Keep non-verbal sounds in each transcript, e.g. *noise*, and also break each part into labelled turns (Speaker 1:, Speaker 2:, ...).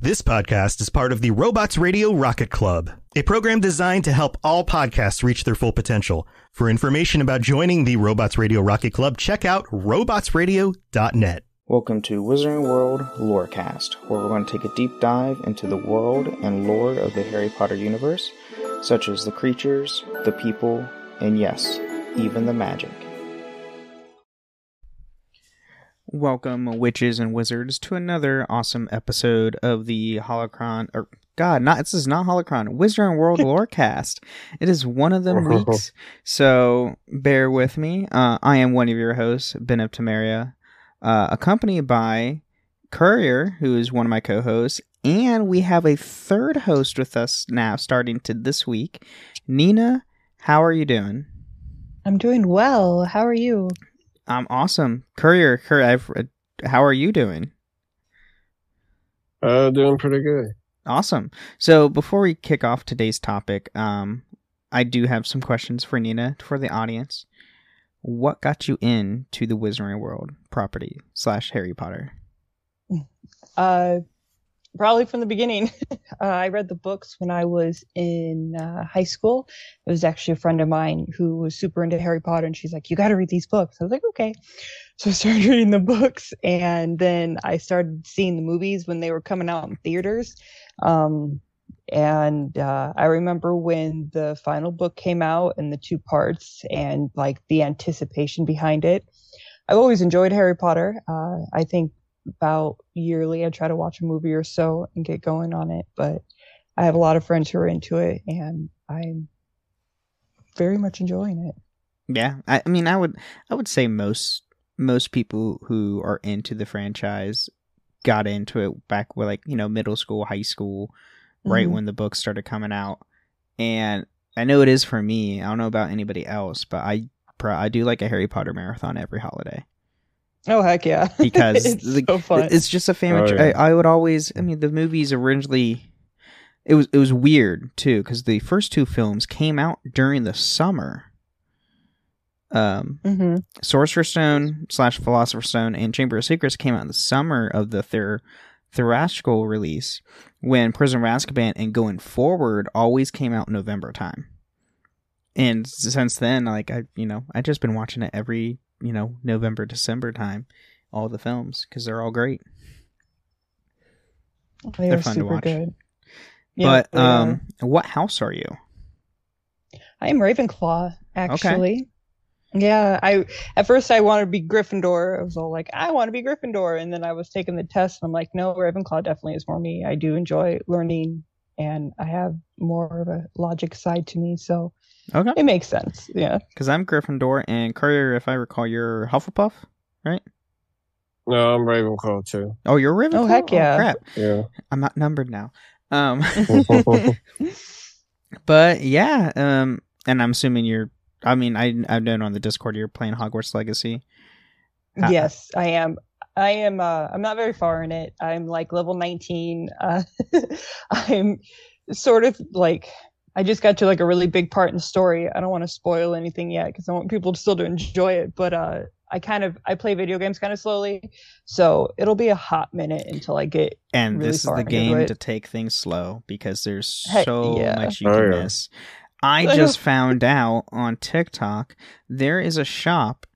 Speaker 1: This podcast is part of the Robots Radio Rocket Club, a program designed to help all podcasts reach their full potential. For information about joining the Robots Radio Rocket Club, check out robotsradio.net.
Speaker 2: Welcome to Wizarding World Lorecast, where we're going to take a deep dive into the world and lore of the Harry Potter universe, such as the creatures, the people, and yes, even the magic.
Speaker 3: Welcome, witches and wizards, to another awesome episode of the Holocron. Or God, not this is not Holocron. Wizarding World *laughs* Lorecast. It is one of them weeks, so bear with me. Uh, I am one of your hosts, Ben of Temeria, uh, accompanied by Courier, who is one of my co-hosts, and we have a third host with us now, starting to this week. Nina, how are you doing?
Speaker 4: I'm doing well. How are you?
Speaker 3: I'm awesome. Courier, Courier, I've, uh, how are you doing?
Speaker 5: Uh, doing pretty good.
Speaker 3: Awesome. So before we kick off today's topic, um, I do have some questions for Nina for the audience. What got you into the Wizarding World property slash Harry Potter?
Speaker 4: Uh, probably from the beginning. *laughs* uh, I read the books when I was in uh, high school. It was actually a friend of mine who was super into Harry Potter, and she's like, "You got to read these books." I was like, "Okay." So I *laughs* started reading the books, and then I started seeing the movies when they were coming out in theaters. Um, and uh, I remember when the final book came out in the two parts, and like the anticipation behind it. I've always enjoyed Harry Potter. Uh, I think about yearly. I try to watch a movie or so and get going on it, but I have a lot of friends who are into it and I'm very much enjoying it.
Speaker 3: Yeah, I, I mean, I would, I would say most most people who are into the franchise got into it back with like you know middle school, high school, right
Speaker 4: Mhm.
Speaker 3: when the books started coming out. And I know it is for me. I don't know about anybody else, but I I do like a Harry Potter marathon every holiday.
Speaker 4: Oh heck yeah! *laughs*
Speaker 3: because
Speaker 4: it's
Speaker 3: like,
Speaker 4: so fun.
Speaker 3: it's just a family.
Speaker 5: Oh, yeah.
Speaker 3: I, I would always. I mean, the movies originally, it was it was weird too because the first two films came out during the summer. Um,
Speaker 4: hmm
Speaker 3: Sorcerer's Stone slash Philosopher's Stone and Chamber of Secrets came out in the summer of the thir- theatrical release, when Prison of Azkaban and going forward always came out November time. And since then, like I, you know, I just been watching it every, you know, November December time, all the films because they're all great.
Speaker 4: They
Speaker 3: They're
Speaker 4: are
Speaker 3: fun to
Speaker 4: super
Speaker 3: watch.
Speaker 4: good. Yeah,
Speaker 3: but um, what house are you?
Speaker 4: I am Ravenclaw, actually. Yeah, I at first I wanted to be Gryffindor. I was all like, I want to be Gryffindor, and then I was taking the test, and I'm like, no, Ravenclaw definitely is more me. I do enjoy learning, and I have more of a logic side to me, so
Speaker 3: Okay,
Speaker 4: it makes sense. Yeah.
Speaker 3: because I'm Gryffindor and Courier. If I recall, you're Hufflepuff, right?
Speaker 5: No, I'm Ravenclaw too.
Speaker 3: Oh, you're Ravenclaw.
Speaker 4: Oh, heck yeah.
Speaker 3: crap,
Speaker 5: Yeah.
Speaker 3: I'm outnumbered now. Um, *laughs* *laughs* but yeah, um, and I'm assuming you're. I mean, I I've known on the Discord you're playing Hogwarts Legacy. Uh,
Speaker 4: yes, I am. I am. Uh, I'm not very far in it. I'm like level 19. *laughs* Uh, I'm sort of like. I just got to like a really big part in the story. I don't want to spoil anything yet because I want people to still to enjoy it. But uh, I kind of I play video games kind of slowly, so it'll be a hot minute until I get.
Speaker 3: And
Speaker 4: really
Speaker 3: this is
Speaker 4: far
Speaker 3: the game to take things slow because there's *laughs*
Speaker 4: Heck,
Speaker 3: so
Speaker 4: yeah.
Speaker 3: much you
Speaker 5: Oh,
Speaker 3: can
Speaker 5: yeah.
Speaker 3: miss. I
Speaker 4: I
Speaker 3: just *laughs* found out on TikTok there is a shop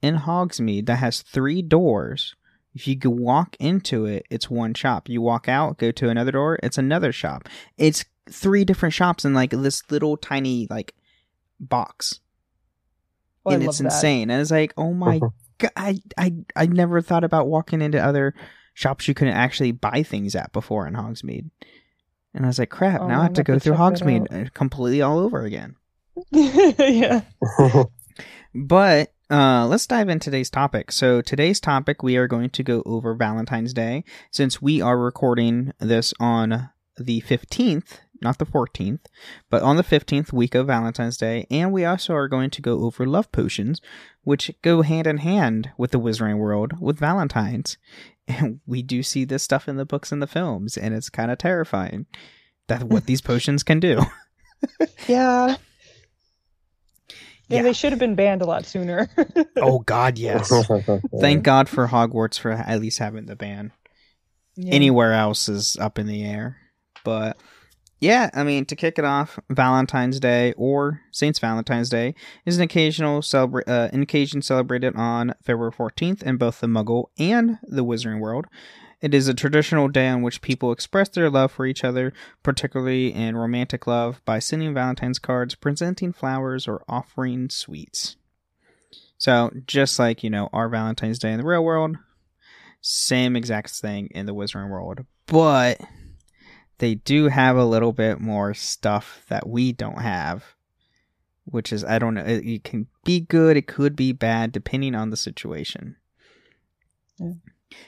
Speaker 3: in Hogsmeade that has three doors If you go walk into it, it's one shop. You walk out, go to another door, it's another shop. It's three different shops in like this little tiny like box.
Speaker 4: Oh,
Speaker 3: and
Speaker 4: love
Speaker 3: it's
Speaker 4: that.
Speaker 3: insane. And it's like, oh my uh-huh. god, I, I I never thought about walking into other shops you couldn't actually buy things at before in Hogsmeade. And I was like, crap,
Speaker 4: Oh,
Speaker 3: now I have to go
Speaker 4: to
Speaker 3: through
Speaker 4: check
Speaker 3: Hogsmeade completely all over again. *laughs*
Speaker 4: yeah. *laughs*
Speaker 3: But uh, let's dive into today's topic. So, today's topic, we are going to go over Valentine's Day since we are recording this on the 15th, not the 14th, but on the 15th week of Valentine's Day. And we also are going to go over love potions, which go hand in hand with the Wizarding World with Valentine's. And we do see this stuff in the books and the films, and it's kind of terrifying that what these *laughs* potions can do.
Speaker 4: Yeah. Yeah,
Speaker 3: Yeah.
Speaker 4: they should have been banned a lot sooner. *laughs*
Speaker 3: oh, God, yes. *laughs* Thank God for Hogwarts for at least having the ban.
Speaker 4: Yeah.
Speaker 3: Anywhere else is up in the air. But yeah, I mean, to kick it off, Valentine's Day or Saints Valentine's Day is an occasional celebra- uh, an occasion celebrated on February 14th in both the Muggle and the Wizarding World. It is a traditional day on which people express their love for each other, particularly in romantic love, by sending Valentine's cards, presenting flowers, or offering sweets. So, just like, you know, our Valentine's Day in the real world, same exact thing in the Wizarding World. But they do have a little bit more stuff that we don't have, which is, I don't know, it, it can be good, it could be bad, depending on the situation.
Speaker 4: Yeah.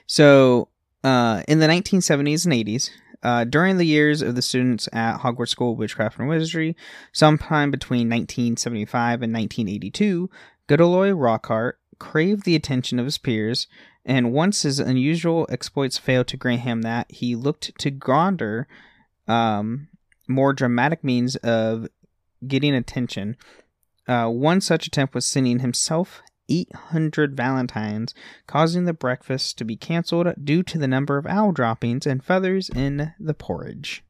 Speaker 3: So, uh, in the 1970s and 80s, uh, during the years of the students at Hogwarts School of Witchcraft and Wizardry, sometime between 1975 and 1982, Gilderoy Lockhart craved the attention of his peers, and once his unusual exploits failed to grant him that, he looked to Gronder, um, more dramatic means of getting attention. Uh, one such attempt was sending himself 800 valentines, causing the breakfast to be cancelled due to the number of owl droppings and feathers in the porridge.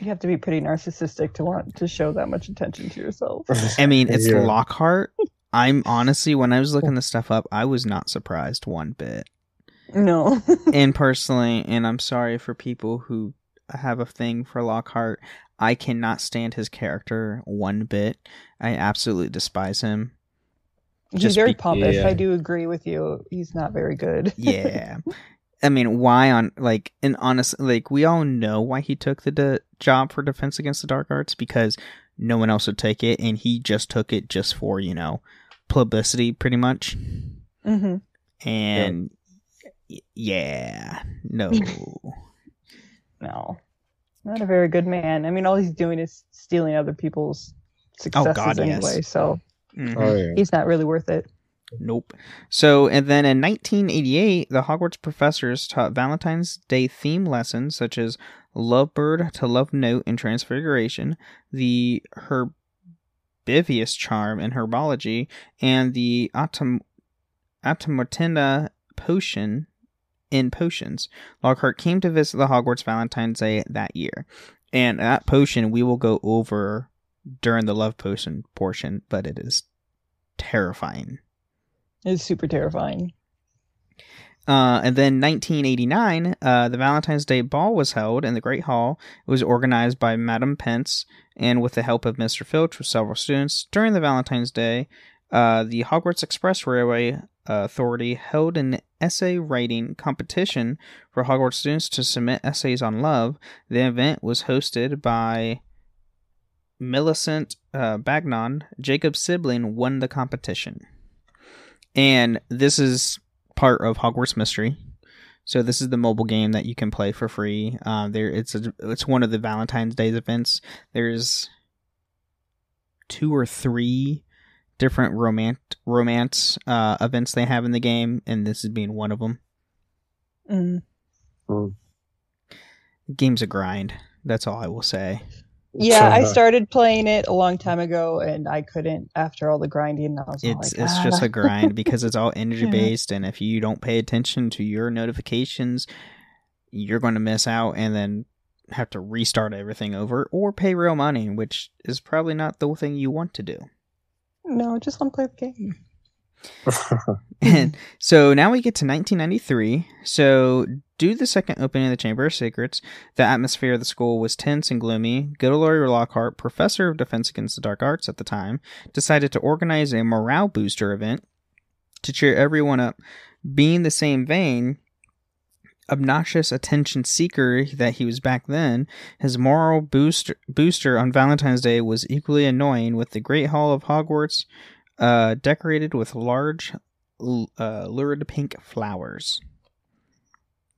Speaker 4: You have to be pretty narcissistic to want to show that much attention to yourself. *laughs*
Speaker 3: I mean, it's
Speaker 5: Yeah.
Speaker 3: Lockhart. I'm honestly, when I was looking this stuff up, I was not surprised one bit.
Speaker 4: no. *laughs*
Speaker 3: and personally, and I'm sorry for people who have a thing for Lockhart, I cannot stand his character one bit. I absolutely despise him.
Speaker 4: He's very
Speaker 3: be-
Speaker 4: pompous.
Speaker 5: Yeah.
Speaker 4: I do agree with you. He's not very good. *laughs*
Speaker 3: Yeah. I mean, why on like and honest like we all know why he took the de- job for defense against the dark arts because no one else would take it and he just took it just for, you know, publicity pretty much.
Speaker 4: hmm
Speaker 3: And y- yeah, no. *laughs*
Speaker 4: No. Not a very good man. I mean, all he's doing is stealing other people's successes
Speaker 3: Oh, God, yes.
Speaker 4: anyway, so
Speaker 3: Mhm.
Speaker 5: Oh yeah.
Speaker 4: he's not really worth it.
Speaker 3: Nope. So, and then in 1988, the Hogwarts professors taught Valentine's Day theme lessons such as Lovebird to Love Note and Transfiguration, the Herbivius charm in herbology, and the Atom- Atomatinda potion in potions. Lockhart came to visit the Hogwarts Valentine's Day that year. And that potion we will go over during the love potion portion, but it is terrifying.
Speaker 4: It's super terrifying.
Speaker 3: Uh, and then 1989, uh, the Valentine's Day Ball was held in the Great Hall. It was organized by Madam Pince and with the help of Mr. Filch with several students. During the Valentine's Day, uh, the Hogwarts Express Railway Authority held an essay writing competition for Hogwarts students to submit essays on love. The event was hosted by Millicent uh, Bagnold. Jacob's sibling won the competition. And this is part of Hogwarts Mystery. So this is the mobile game that you can play for free. Uh, there, it's a, it's one of the Valentine's Day events. There's two or three different romance romance uh, events they have in the game, and this is being one of them.
Speaker 4: Mm.
Speaker 3: The game's a grind. That's all I will say.
Speaker 4: Yeah, I
Speaker 5: Uh,
Speaker 4: started playing it a long time ago, and I couldn't after all the grinding. I was
Speaker 3: It's
Speaker 4: like,
Speaker 3: it's
Speaker 4: "Ah."
Speaker 3: just a grind because it's all *laughs* energy based, and if you don't pay attention to your notifications, you're going to miss out, and then have to restart everything over or pay real money, which is probably not the thing you want to do.
Speaker 4: no, just want to play the game. *laughs*
Speaker 3: and so now we get to 1993. So, due to the second opening of the Chamber of Secrets, the atmosphere of the school was tense and gloomy. Gilderoy Lockhart, professor of defense against the dark arts at the time, decided to organize a morale booster event to cheer everyone up. Being the same vein, obnoxious attention seeker that he was back then, his moral booster, booster on Valentine's Day was equally annoying with the Great Hall of Hogwarts uh, decorated with large uh, lurid pink flowers.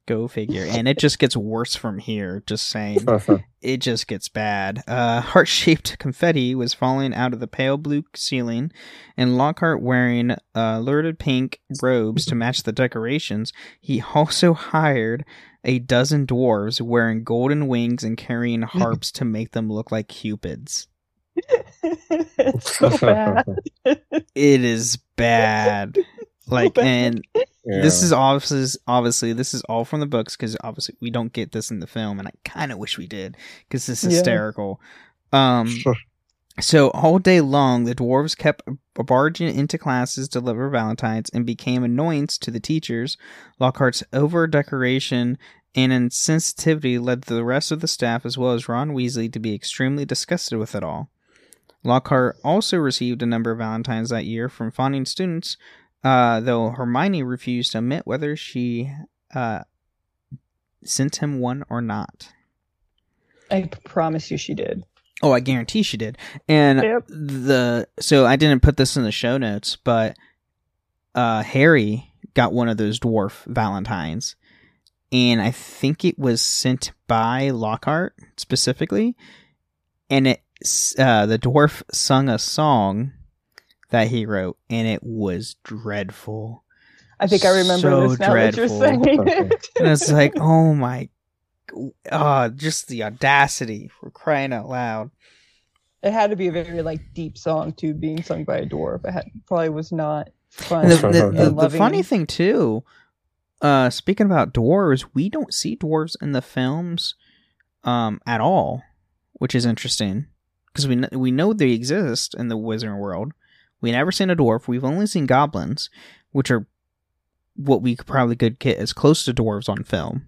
Speaker 3: Go figure. And it just gets worse from here, just saying. *laughs* it just gets bad. Uh, heart shaped *laughs* confetti was falling out of the pale blue ceiling, and Lockhart wearing uh, lurid pink robes to match the decorations. He *laughs* also hired a dozen dwarves wearing golden wings and carrying harps to make them look like cupids. *laughs* *laughs*
Speaker 4: so bad.
Speaker 3: It is bad. *laughs* Like, and
Speaker 5: Yeah.
Speaker 3: this is obviously obviously this is all from the books because obviously we don't get this in the film, and I kind of wish we did because this is
Speaker 4: Yeah.
Speaker 3: hysterical. Um, so all day long, the dwarves kept barging into classes to deliver valentines and became annoyance to the teachers. Lockhart's over decoration and insensitivity led the rest of the staff, as well as Ron Weasley, to be extremely disgusted with it all. Lockhart also received a number of valentines that year from fawning students, uh, though Hermione refused to admit whether she uh, sent him one or not.
Speaker 4: I promise you she did.
Speaker 3: Oh, I guarantee she did. And
Speaker 4: Yep.
Speaker 3: the so I didn't put this in the show notes, but uh Harry got one of those dwarf valentines. And I think it was sent by Lockhart specifically. And it uh the dwarf sung a song that he wrote and it was dreadful.
Speaker 4: I think I remember
Speaker 3: So
Speaker 4: this now that you're
Speaker 3: dreadful.
Speaker 4: saying it.
Speaker 3: And it's like, oh my uh just the audacity for crying out loud.
Speaker 4: It had to be a very like deep song too, being sung by a dwarf. It had, probably was not fun.
Speaker 3: The, the, the, the funny thing too, uh, speaking about dwarves, we don't see dwarves in the films, um, at all, which is interesting because we we know they exist in the wizarding world. We never seen a dwarf. We've only seen goblins, which are what we could probably could get as close to dwarves on film.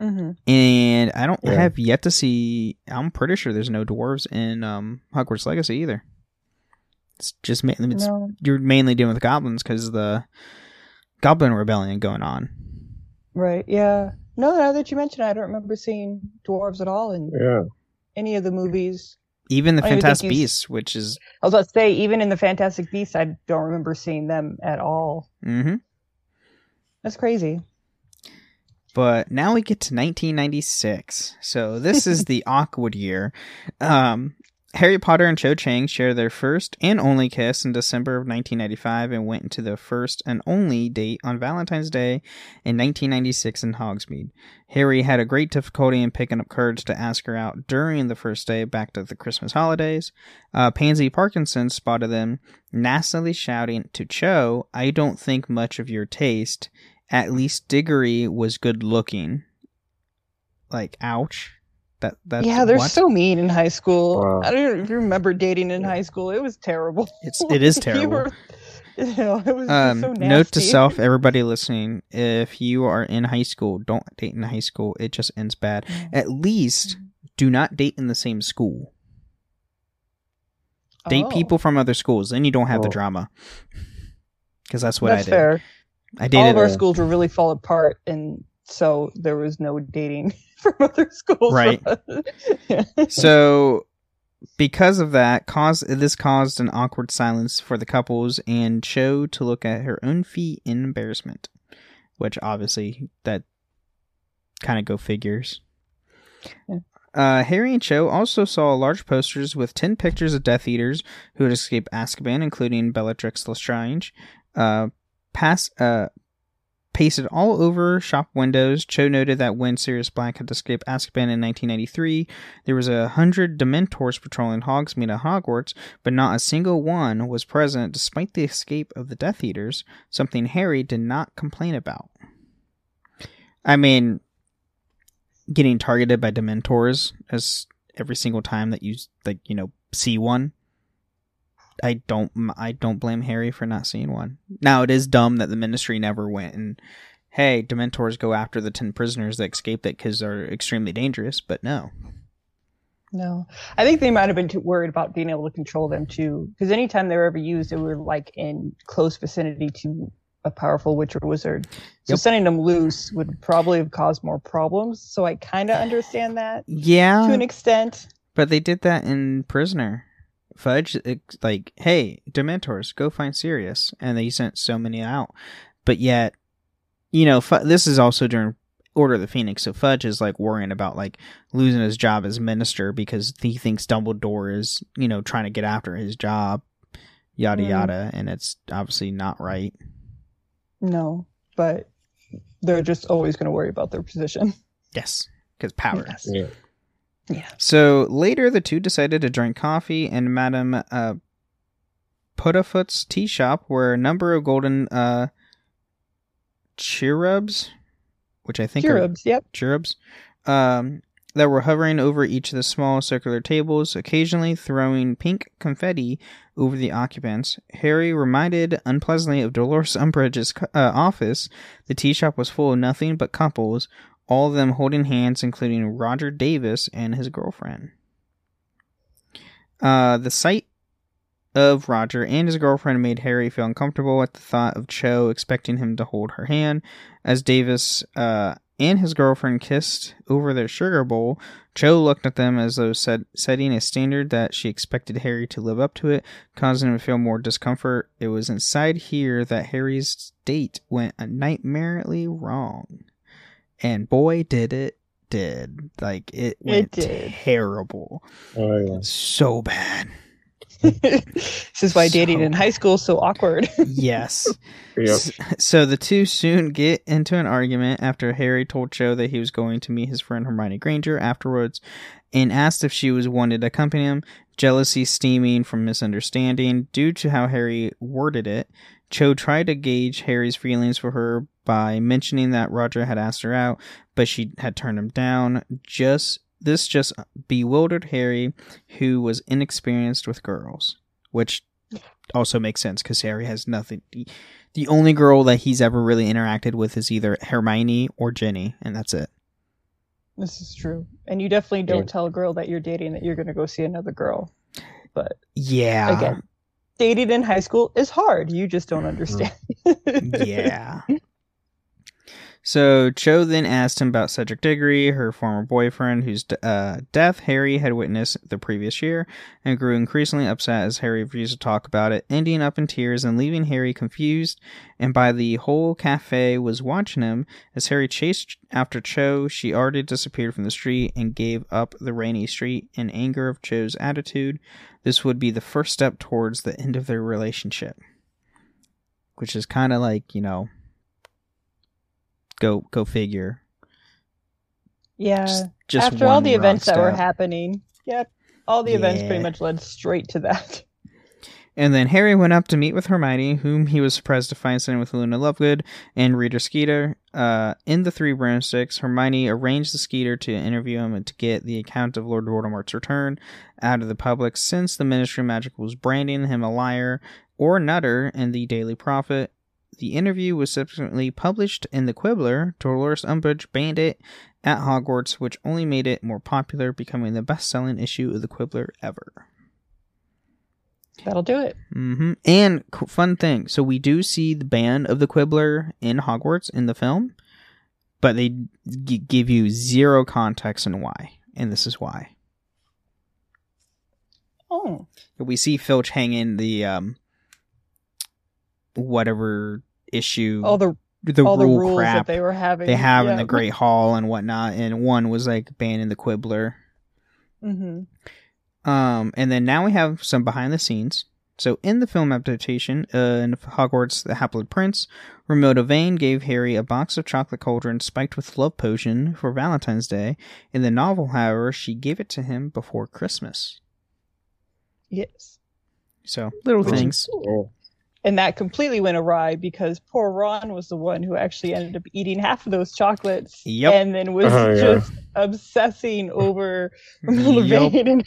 Speaker 4: Mhm.
Speaker 3: And I don't
Speaker 5: Yeah.
Speaker 3: have yet to see. I'm pretty sure there's no dwarves in um, Hogwarts Legacy either. It's just mainly it's
Speaker 4: No,
Speaker 3: you're mainly dealing with goblins because the goblin rebellion going on.
Speaker 4: right? Yeah. No, now that you mention it, I don't remember seeing dwarves at all in
Speaker 5: yeah.
Speaker 4: any of the movies.
Speaker 3: Even the
Speaker 4: I don't even think
Speaker 3: Fantastic Beasts, which is
Speaker 4: I was about to say, even in the Fantastic Beasts, I don't remember seeing them at all.
Speaker 3: hmm
Speaker 4: That's crazy.
Speaker 3: But now we get to 1996. So this is *laughs* the awkward year. Um, Harry Potter and Cho Chang share their first and only kiss in December of 1995 and went into the first and only date on Valentine's Day in 1996 in Hogsmeade. Harry had a great difficulty in picking up courage to ask her out during the first day back to the Christmas holidays. Uh, Pansy Parkinson spotted them nastily shouting to Cho, I don't think much of your taste. At least Diggory was good looking. Like, ouch. That that's
Speaker 4: yeah, they're
Speaker 3: what?
Speaker 4: so mean in high school.
Speaker 5: Wow.
Speaker 4: I don't even remember dating in high school. It was terrible.
Speaker 3: It's it is *laughs*
Speaker 4: You
Speaker 3: terrible.
Speaker 4: were- you know, it was just
Speaker 3: Um,
Speaker 4: so
Speaker 3: note to self, everybody listening: if you are in high school, don't date in high school. It just ends bad. At least, do not date in the same school. Date
Speaker 4: Oh,
Speaker 3: people from other schools, then you don't have the
Speaker 5: Oh.
Speaker 3: drama. Because that's what
Speaker 4: That's
Speaker 3: I did.
Speaker 4: fair.
Speaker 3: I
Speaker 4: All of our
Speaker 5: a-
Speaker 4: schools were really fall apart, and so there was no dating *laughs* from other schools.
Speaker 3: Right.
Speaker 4: Yeah. *laughs*
Speaker 3: so because of that cause this caused an awkward silence for the couples and Cho to look at her own feet in embarrassment which obviously that kind of go figures
Speaker 4: Yeah.
Speaker 3: uh, Harry and Cho also saw large posters with 10 pictures of Death Eaters who had escaped Azkaban, including Bellatrix Lestrange. Uh, pass, uh, pasted all over shop windows. Cho noted that when Sirius Black had escaped Azkaban in 1993, there was a hundred Dementors patrolling Hogsmeade at Hogwarts, but not a single one was present despite the escape of the Death Eaters, something Harry did not complain about. I mean, getting targeted by Dementors as every single time that you like, you know, see one. I don't I don't blame Harry for not seeing one. Now it is dumb that the Ministry never went and hey, Dementors go after the ten prisoners that escaped it because they're extremely dangerous. But no,
Speaker 4: No, I think they might have been too worried about being able to control them too, because anytime they were ever used, they were like in close vicinity to a powerful witch or wizard. So
Speaker 3: Yep.
Speaker 4: sending them loose would probably have caused more problems. So I kind of understand that
Speaker 3: yeah,
Speaker 4: to an extent.
Speaker 3: But they did that in Prisoner. Fudge, it's like, hey, Dementors, go find Sirius. And they sent so many out. But yet, you know, Fu- this is also during Order of the Phoenix. So Fudge is like worrying about like losing his job as minister because he thinks Dumbledore is, you know, trying to get after his job, yada
Speaker 4: Mm.
Speaker 3: yada. And it's obviously not right.
Speaker 4: No, but they're just always going to worry about their position.
Speaker 3: Yes, because power.
Speaker 4: Yes.
Speaker 5: Yeah.
Speaker 4: Yeah.
Speaker 3: So later, the two decided to drink coffee in Madame uh, Puddifoot's tea shop, where a number of golden uh, cherubs, which I think are
Speaker 4: Cherubs, yep.
Speaker 3: cherubs, um, that were hovering over each of the small circular tables, occasionally throwing pink confetti over the occupants. Harry reminded unpleasantly of Dolores Umbridge's uh, office. The tea shop was full of nothing but couples, all of them holding hands, including Roger Davies and his girlfriend. Uh, the sight of Roger and his girlfriend made Harry feel uncomfortable at the thought of Cho expecting him to hold her hand. As Davies uh, and his girlfriend kissed over their sugar bowl, Cho looked at them as though set, setting a standard that she expected Harry to live up to it, causing him to feel more discomfort. It was inside here that Harry's date went nightmarily wrong. And boy, did it did. Like, it went
Speaker 4: did.
Speaker 3: terrible.
Speaker 5: Oh yeah.
Speaker 3: So bad. *laughs*
Speaker 4: this is why dating in high school is so awkward. *laughs*
Speaker 3: Yes. *laughs*
Speaker 5: Yep.
Speaker 3: So the two soon get into an argument after Harry told Cho that he was going to meet his friend Hermione Granger afterwards and asked if she was wanted to accompany him. Jealousy steaming from misunderstanding due to how Harry worded it. Cho tried to gauge Harry's feelings for her by mentioning that Roger had asked her out, but she had turned him down. Just this just bewildered Harry, who was inexperienced with girls, which also makes sense because Harry has nothing. The, the only girl that he's ever really interacted with is either Hermione or Ginny, and that's it.
Speaker 4: this is true. And you definitely don't
Speaker 5: Yeah.
Speaker 4: tell a girl that you're dating that you're going to go see another girl. But
Speaker 3: Yeah.
Speaker 4: again, dating in high school is hard. You just don't mm-hmm. understand.
Speaker 3: yeah. *laughs* So Cho then asked him about Cedric Diggory, her former boyfriend, whose uh, death Harry had witnessed the previous year, and grew increasingly upset as Harry refused to talk about it, ending up in tears and leaving Harry confused. And by the whole cafe was watching him as Harry chased after Cho. She already disappeared from the street and gave up the rainy street in anger of Cho's attitude. This would be the first step towards the end of their relationship which is kind of like you know go go figure
Speaker 4: yeah.
Speaker 3: just, just
Speaker 4: After all the
Speaker 3: wrong
Speaker 4: events that were happening, yep. All the events pretty much led straight to that. *laughs*
Speaker 3: and then harry went up to meet with hermione whom he was surprised to find sitting with luna lovegood and Rita Skeeter uh, in the three broomsticks hermione arranged the skeeter to interview him and to get the account of lord voldemort's return out of the public since the ministry of magic was branding him a liar or nutter in the daily prophet the interview was subsequently published in the Quibbler. Dolores Umbridge banned it at Hogwarts, which only made it more popular, becoming the best-selling issue of the Quibbler ever.
Speaker 4: That'll do it.
Speaker 3: hmm And fun thing, so we do see the ban of the Quibbler in Hogwarts in the film, but they g- give you zero context on why, and this is why.
Speaker 4: Oh,
Speaker 3: We see Filch hanging the um, whatever issue,
Speaker 4: all the
Speaker 3: the
Speaker 4: all the
Speaker 3: rule
Speaker 4: rules
Speaker 3: crap
Speaker 4: that they were having.
Speaker 3: they have in the Great Hall and whatnot, and one was like banning the Quibbler.
Speaker 4: Mm-hmm.
Speaker 3: Um, and then now we have some behind the scenes. So in the film adaptation, uh, in Hogwarts, The Half-Blood Prince, Romilda Vane gave Harry a box of chocolate cauldron spiked with love potion for Valentine's Day. In the novel, however, she gave it to him before Christmas.
Speaker 4: Yes.
Speaker 3: So little
Speaker 4: Which
Speaker 3: things.
Speaker 5: Oh,
Speaker 4: And that completely went awry because poor Ron was the one who actually ended up eating half of those chocolates.
Speaker 3: Yep.
Speaker 4: And then was
Speaker 5: Oh, yeah.
Speaker 4: just obsessing over Romilda
Speaker 3: Yup.
Speaker 4: And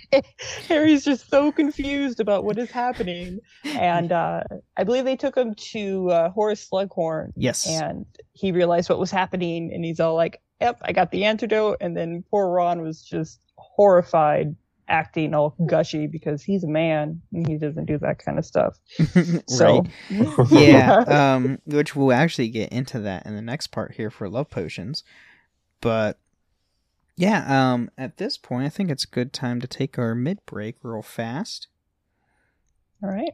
Speaker 4: Harry's just so confused about what is happening. And uh, I believe they took him to uh, Horace Slughorn,
Speaker 3: Yes.
Speaker 4: and he realized what was happening, and he's all like, "Yep, I got the antidote." And then poor Ron was just horrified, acting all gushy because he's a man and he doesn't do that kind of stuff. *laughs* So,
Speaker 3: right. *laughs* Yeah. um, which we'll actually get into that in the next part here for love potions. But yeah, um, at this point, I think it's a good time to take our mid break real fast.
Speaker 4: all right.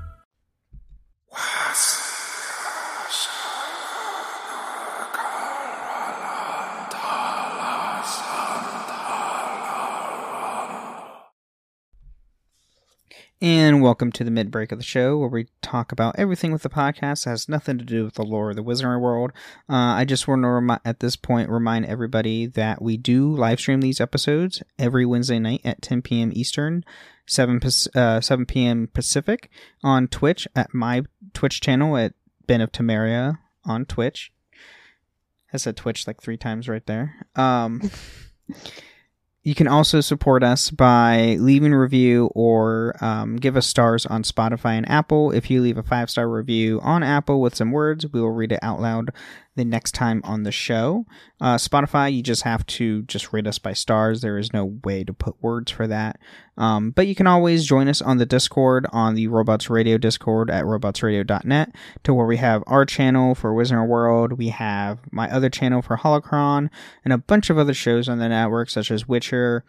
Speaker 3: And welcome to the mid break of the show where we talk about everything with the podcast that has nothing to do with the lore of the wizardry World. Uh, I just want to remi- at this point remind everybody that we do live stream these episodes every Wednesday night at 10 p.m. Eastern, 7 Pac- uh, 7 p.m. Pacific on Twitch at my Twitch channel at Ben of Temeria on Twitch. I said Twitch like three times right there. Um, *laughs* you can also support us by leaving a review or um, give us stars on Spotify and Apple. If you leave a five star review on Apple with some words, we will read it out loud the next time on the show. Uh, Spotify, you just have to just rate us by stars. There is no way to put words for that. Um, but you can always join us on the Discord, on the Robots Radio Discord at robotsradio.net, to where we have our channel for Wizard World. We have my other channel for Holocron, and a bunch of other shows on the network, such as Witcher,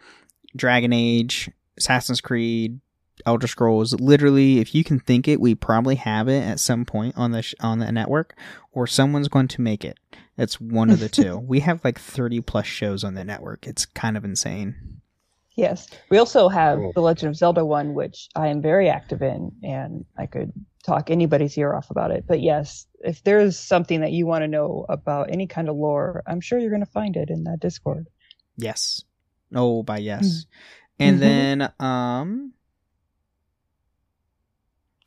Speaker 3: Dragon Age, Assassin's Creed, Elder Scrolls. Literally, if you can think it, we probably have it at some point on the sh- on the network, or someone's going to make it. It's one of the *laughs* two. we have like thirty plus shows on the network. It's kind of insane.
Speaker 4: Yes. We also have
Speaker 5: Cool.
Speaker 4: the Legend of Zelda one, which I am very active in, and I could talk anybody's ear off about it. But yes, if there's something that you want to know about any kind of lore, I'm sure you're going to find it in that Discord.
Speaker 3: Yes. Oh, by yes. And
Speaker 4: Mhm.
Speaker 3: then um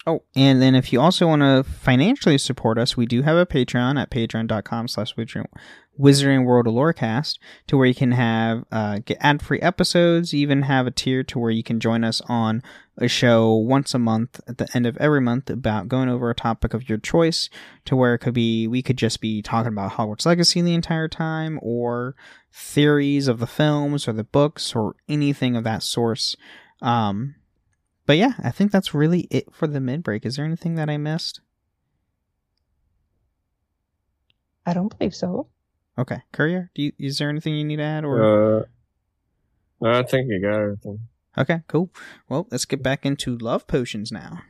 Speaker 3: Oh, and then if you also want to financially support us, we do have a Patreon at patreon.com slash Wizarding World of Lorecast to where you can have uh, get ad free episodes, even have a tier to where you can join us on a show once a month at the end of every month about going over a topic of your choice to where it could be we could just be talking about Hogwarts Legacy the entire time or theories of the films or the books or anything of that source. Um, but yeah, I think that's really it for the mid break. Is there anything that I missed?
Speaker 4: I don't believe so.
Speaker 3: Okay, Courier, do you, is there anything you need to add or?
Speaker 5: Uh, no, I think you got everything.
Speaker 3: Okay, cool. Well, let's get back into love potions now.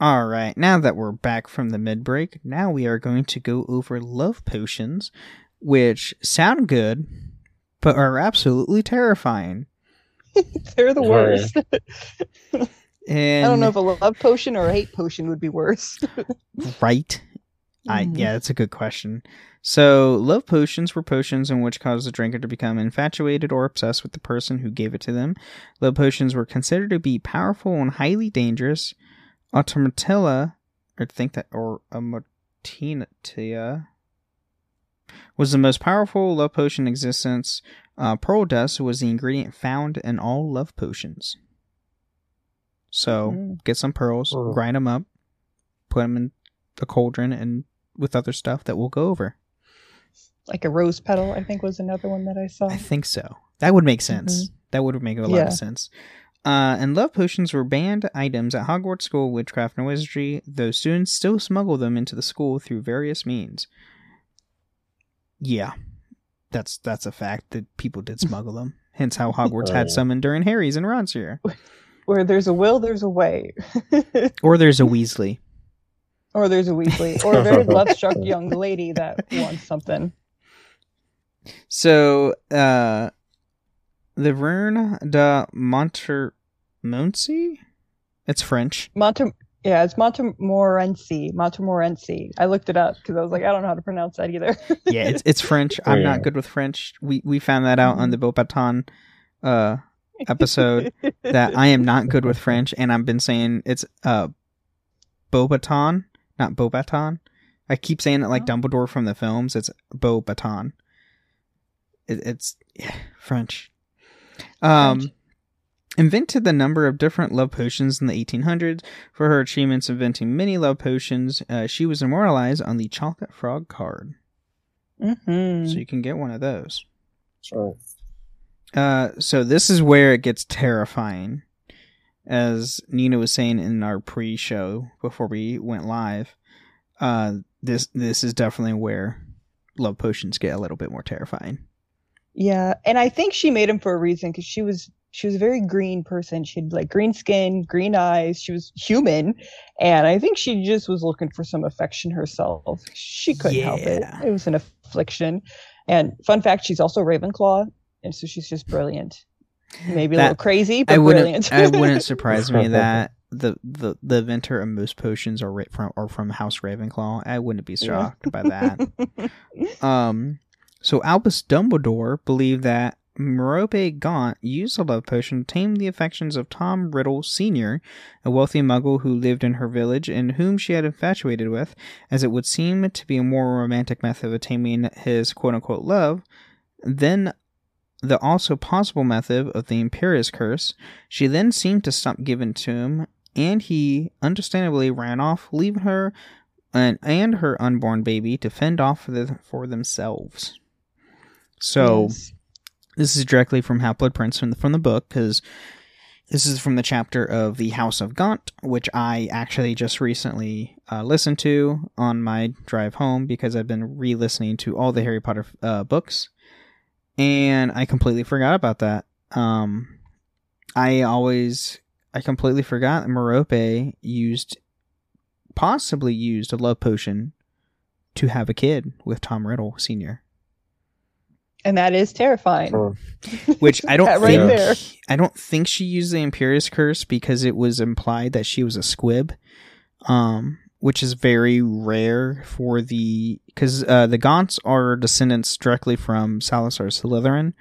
Speaker 3: All right, now that we're back from the mid break, now we are going to go over love potions, which sound good, but are absolutely terrifying. *laughs*
Speaker 4: They're the worst.
Speaker 3: And *laughs*
Speaker 4: I don't know if a love potion or a hate potion would be worse. *laughs*
Speaker 3: right? I
Speaker 4: Mhm.
Speaker 3: yeah, that's a good question. So, love potions were potions in which caused the drinker to become infatuated or obsessed with the person who gave it to them. Love potions were considered to be powerful and highly dangerous. Automatilla, or think that, or Amotinia, was the most powerful love potion in existence. Uh, pearl dust was the ingredient found in all love potions. So,
Speaker 4: Mhm.
Speaker 3: get some pearls,
Speaker 5: Oh.
Speaker 3: grind them up, put them in the cauldron, and with other stuff that we'll go over.
Speaker 4: like a rose petal, I think was another one that I saw.
Speaker 3: I think so. That would make sense. That would make a lot
Speaker 4: Yeah.
Speaker 3: of sense. Uh, and love potions were banned items at Hogwarts School of Witchcraft and Wizardry, though students still smuggle them into the school through various means. Yeah, that's that's a fact that people did smuggle them. *laughs* Hence how Hogwarts
Speaker 5: Oh,
Speaker 3: had
Speaker 5: yeah.
Speaker 3: some in during Harry's and Ron's year. *laughs*
Speaker 4: Where there's a will, there's a way. *laughs*
Speaker 3: Or there's a Weasley.
Speaker 4: or there's a Weasley. Or a very love struck young lady that wants something.
Speaker 3: So, uh, the Rune de Montmorency? It's French.
Speaker 4: Monte, yeah, it's Montmorency. Montmorency. I looked it up because I was like, I don't know how to pronounce that either. *laughs*
Speaker 3: Yeah, it's it's French. I'm
Speaker 5: Yeah.
Speaker 3: not good with French. We we found that out on the Beaubaton uh episode *laughs* that I am not good with French, and I've been saying it's uh Beaubaton, not Beaubaton. I keep saying it like Dumbledore from the films. It's Beaubaton. It, it's yeah, French. Um,
Speaker 4: French.
Speaker 3: invented the number of different love potions in the 1800s. For her achievements inventing many love potions, uh, she was immortalized on the chocolate frog card.
Speaker 4: hmm
Speaker 3: So you can get one of those.
Speaker 5: That's right.
Speaker 3: Uh, so this is where it gets terrifying. As Nina was saying in our pre-show before we went live, uh, this this is definitely where love potions get a little bit more terrifying.
Speaker 4: Yeah, and I think she made him for a reason because she was she was a very green person. She had like green skin, green eyes. She was human, and I think she just was looking for some affection herself. She couldn't help it. It was an affliction. And fun fact, she's also Ravenclaw, and so she's just brilliant. Maybe a little crazy, but
Speaker 3: I wouldn't
Speaker 4: brilliant.
Speaker 3: I wouldn't *laughs* surprise me that the, the the inventor of most potions are from are from House Ravenclaw. I wouldn't be
Speaker 4: Yeah.
Speaker 3: shocked by that. *laughs* Um, so Albus Dumbledore believed that Merope Gaunt used a love potion to tame the affections of Tom Riddle Sr., a wealthy muggle who lived in her village and whom she had infatuated with, as it would seem to be a more romantic method of taming his quote unquote love than the also possible method of the Imperius Curse. She then seemed to stop giving to him, and he understandably ran off, leaving her and, and her unborn baby to fend off for, the, for themselves. So
Speaker 4: Yes.
Speaker 3: this is directly from Half Blood Prince from the, from the book because this is from the chapter of the House of Gaunt, which I actually just recently uh, listened to on my drive home because I've been re-listening to all the Harry Potter uh, books, and I completely forgot about that. Um, I always I completely forgot that Merope used possibly used a love potion to have a kid with Tom Riddle Senior.
Speaker 4: And that is terrifying.
Speaker 5: Sure. *laughs*
Speaker 3: which I don't
Speaker 4: right
Speaker 3: think
Speaker 4: there.
Speaker 3: I don't think she used the Imperius Curse because it was implied that she was a squib, um, which is very rare for the because uh, the Gaunts are descendants directly from Salazar Slytherin,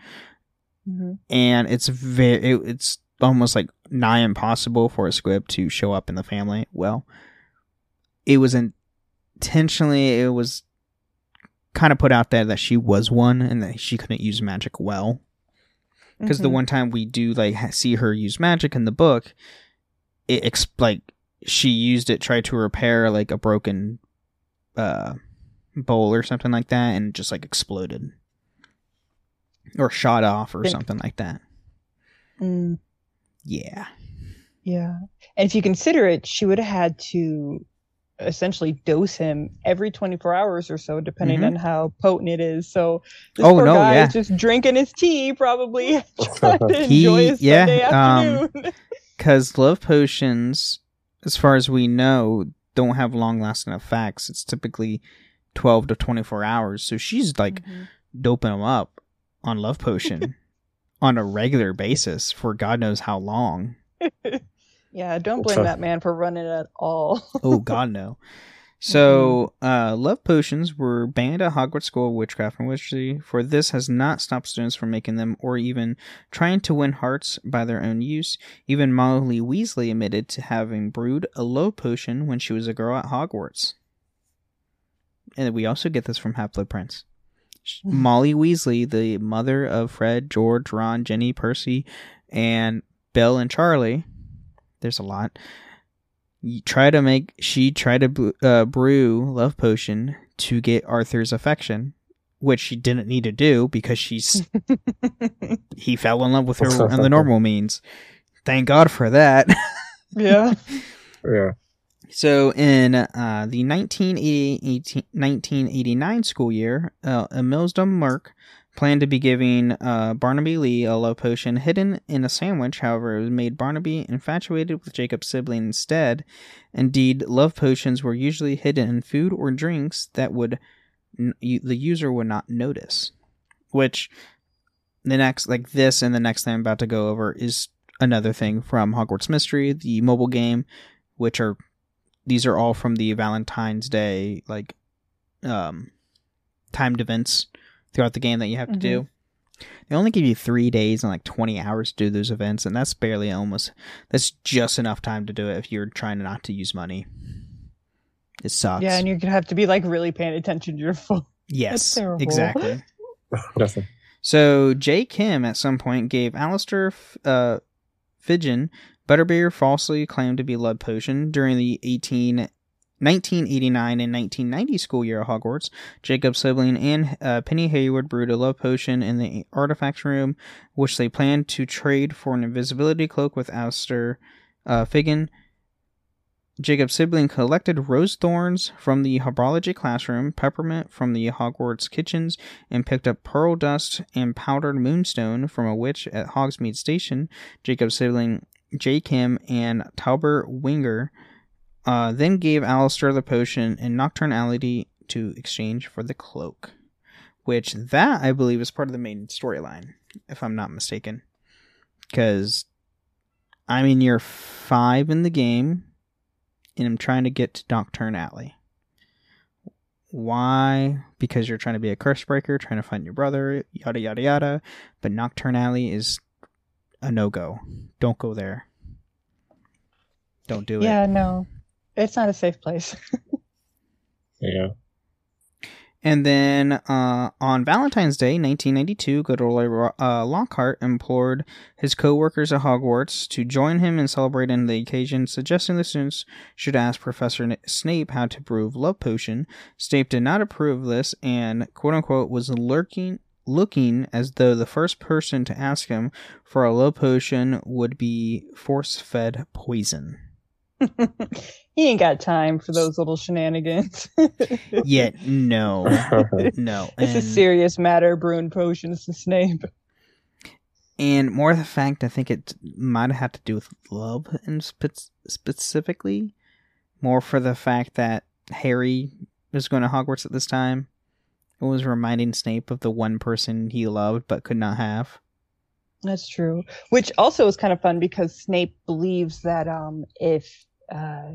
Speaker 4: Mhm.
Speaker 3: and it's very it, it's almost like nigh impossible for a squib to show up in the family. Well, it was intentionally it was kind of put out there that she was one and that she couldn't use magic well because the
Speaker 4: Mhm.
Speaker 3: one time we do like see her use magic in the book it ex- like she used it tried to repair like a broken uh bowl or something like that and just like exploded or shot off or something like that
Speaker 4: Mm.
Speaker 3: yeah
Speaker 4: Yeah. And if you consider it, she would have had to essentially dose him every 24 hours or so, depending
Speaker 3: Mhm.
Speaker 4: on how potent it is. So this
Speaker 3: Oh,
Speaker 4: poor
Speaker 3: no,
Speaker 4: guy
Speaker 3: yeah.
Speaker 4: is just drinking his tea, probably *laughs* trying to *laughs*
Speaker 3: He-
Speaker 4: enjoy his
Speaker 3: yeah,
Speaker 4: Sunday
Speaker 3: um,
Speaker 4: afternoon.
Speaker 3: because love potions as far as we know don't have long lasting effects it's typically 12 to 24 hours so she's like
Speaker 4: Mhm.
Speaker 3: doping them up on love potion *laughs* on a regular basis for god knows how long
Speaker 4: yeah, don't blame that man for running at all. *laughs*
Speaker 3: oh god no. So uh, love potions were banned at hogwarts school of witchcraft and wizardry for this has not stopped students from making them or even trying to win hearts by their own use. Even molly weasley admitted to having brewed a love potion when she was a girl at hogwarts. And we also get this from half blood prince molly weasley the mother of fred george ron Ginny percy and Bill and Charlie, there's a lot. You try to make she try to uh, brew love potion to get Arthur's affection, which she didn't need to do because she's *laughs* he fell in love with her on the *laughs* normal means. Thank God for that. *laughs*
Speaker 4: yeah.
Speaker 5: Yeah.
Speaker 3: So in uh, the 1980, 1989 school year, uh, Ismelda Murk planned to be giving uh, Barnaby Lee a love potion hidden in a sandwich. However, it made Barnaby infatuated with Jacob's sibling instead. Indeed, love potions were usually hidden in food or drinks that would n- the user would not notice. Which the next, like this, and the next thing I'm about to go over is another thing from Hogwarts Mystery, the mobile game, which are these are all from the Valentine's Day like um timed events throughout the game that you have to do. They only give you three days and like twenty hours to do those events, and that's barely almost that's just enough time to do it if you're trying not to use money. It sucks.
Speaker 4: Yeah, and you're gonna have to be like really paying attention to your *laughs* phone.
Speaker 3: yes,
Speaker 4: that's
Speaker 3: exactly. *laughs*
Speaker 5: Definitely.
Speaker 3: So Jay Kim at some point gave Alistair F- uh, Fidgen butterbeer falsely claimed to be blood potion during the 18, 1989 and 1990 school year at Hogwarts. Jacob sibling and uh, Penny Haywood brewed a love potion in the artifacts room, which they planned to trade for an invisibility cloak with Alistair uh, Fidgen. Jacob's sibling collected rose thorns from the herbology classroom, peppermint from the Hogwarts kitchens, and picked up pearl dust and powdered moonstone from a witch at Hogsmeade Station. Jacob sibling J. Kim and Tauber Winger uh, then gave Alistair the potion in Knockturn Alley to exchange for the cloak. Which, that I believe is part of the main storyline, if I'm not mistaken. Because I'm in year five in the game, and I'm trying to get to Knockturn Alley. Why? Because you're trying to be a curse breaker, trying to find your brother, yada yada yada. But Knockturn Alley is a no go. Don't go there. Don't do it.
Speaker 4: Yeah, no, it's not a safe place. *laughs*
Speaker 5: Yeah.
Speaker 3: And then uh, on Valentine's Day, 1992, Gilderoy uh, Lockhart implored his co-workers at Hogwarts to join him in celebrating the occasion, suggesting the students should ask Professor N- Snape how to brew love potion. Snape did not approve of this and "quote unquote" was lurking, looking as though the first person to ask him for a love potion would be force-fed poison.
Speaker 4: He ain't got time for those little shenanigans. *laughs*
Speaker 3: Yet, no, *laughs* no,
Speaker 4: it's a serious matter, brewing potions to Snape.
Speaker 3: and more the fact I think it might have to do with love and spe- specifically more for the fact that Harry was going to Hogwarts at this time. It was reminding Snape of the one person he loved but could not have.
Speaker 4: That's true. Which also is kind of fun because Snape believes that um, if uh,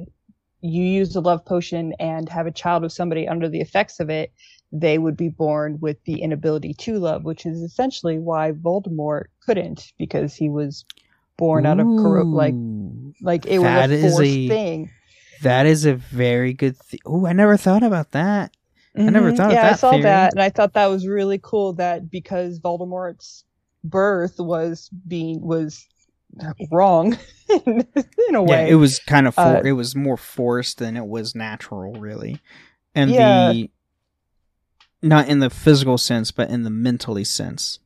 Speaker 4: you use the love potion and have a child with somebody under the effects of it, they would be born with the inability to love, which is essentially why Voldemort couldn't because he was born out of corro- like like it was a forced
Speaker 3: a-
Speaker 4: thing.
Speaker 3: that is a very good. Th- oh, I never thought about that. I never
Speaker 4: Mhm.
Speaker 3: thought of
Speaker 4: yeah, I saw
Speaker 3: theory.
Speaker 4: that, and I thought that was really cool. That because Voldemort's birth was being was wrong *laughs* in a way.
Speaker 3: Yeah, it was kind of for,
Speaker 4: Uh,
Speaker 3: it was more forced than it was natural, really, and
Speaker 4: Yeah.
Speaker 3: the not in the physical sense, but in the mentally sense.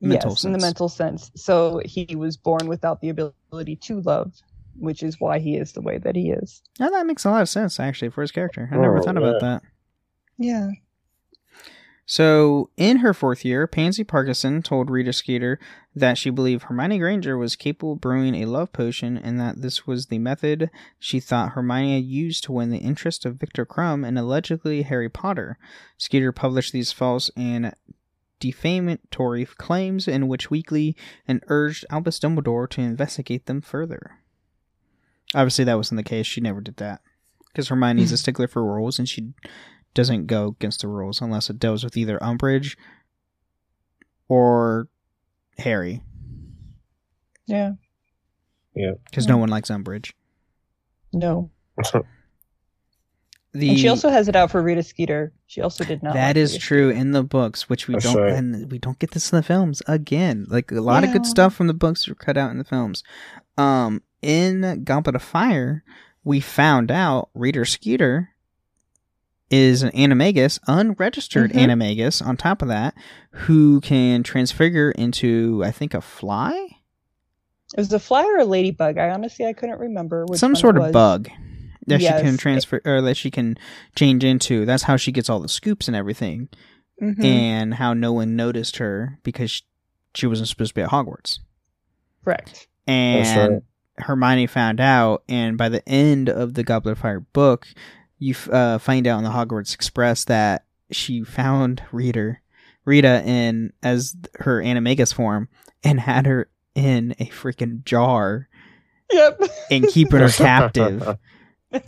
Speaker 3: Mental
Speaker 4: yes, in the mental sense. So he was born without the ability to love, which is why he is the way that he is.
Speaker 3: Now that makes a lot of sense actually for his character. I never
Speaker 5: Oh,
Speaker 3: thought about
Speaker 5: yeah.
Speaker 3: that.
Speaker 4: Yeah.
Speaker 3: So, in her fourth year, Pansy Parkinson told Rita Skeeter that she believed Hermione Granger was capable of brewing a love potion and that this was the method she thought Hermione had used to win the interest of Viktor Krum and allegedly Harry Potter. Skeeter published these false and defamatory claims in Witch Weekly and urged Albus Dumbledore to investigate them further. Obviously, that wasn't the case. She never did that. Because Hermione's a *clears throat* stickler for rules and she doesn't go against the rules unless it does with either Umbridge or Harry.
Speaker 4: Yeah. Yeah.
Speaker 3: Because no one likes Umbridge.
Speaker 4: No. *laughs*
Speaker 3: The,
Speaker 4: and she also has it out for Rita Skeeter. She also did not.
Speaker 3: That
Speaker 4: like
Speaker 3: is
Speaker 4: Rita
Speaker 3: true in the books, which we
Speaker 5: That's
Speaker 3: don't,
Speaker 5: right.
Speaker 3: and we don't get this in the films again. Like a lot of good stuff from the books were cut out in the films. Um, in Goblet of Fire, we found out Rita Skeeter is an animagus, unregistered
Speaker 4: Mhm.
Speaker 3: animagus. On top of that, who can transfigure into, I think, a fly,
Speaker 4: It was a fly or a ladybug. I honestly I couldn't remember which
Speaker 3: some
Speaker 4: one it
Speaker 3: sort of bug that she can transfer or that she can change into. That's how she gets all the scoops and everything.
Speaker 4: Mhm.
Speaker 3: and how no one noticed her because she wasn't supposed to be at Hogwarts.
Speaker 4: Correct.
Speaker 3: And
Speaker 5: right.
Speaker 3: Hermione found out, and by the end of the Goblet of Fire book, you f- uh, find out in the Hogwarts Express that she found Rita, Rita in as her animagus form, and had her in a freaking jar
Speaker 4: Yep.
Speaker 3: and keeping her captive. *laughs*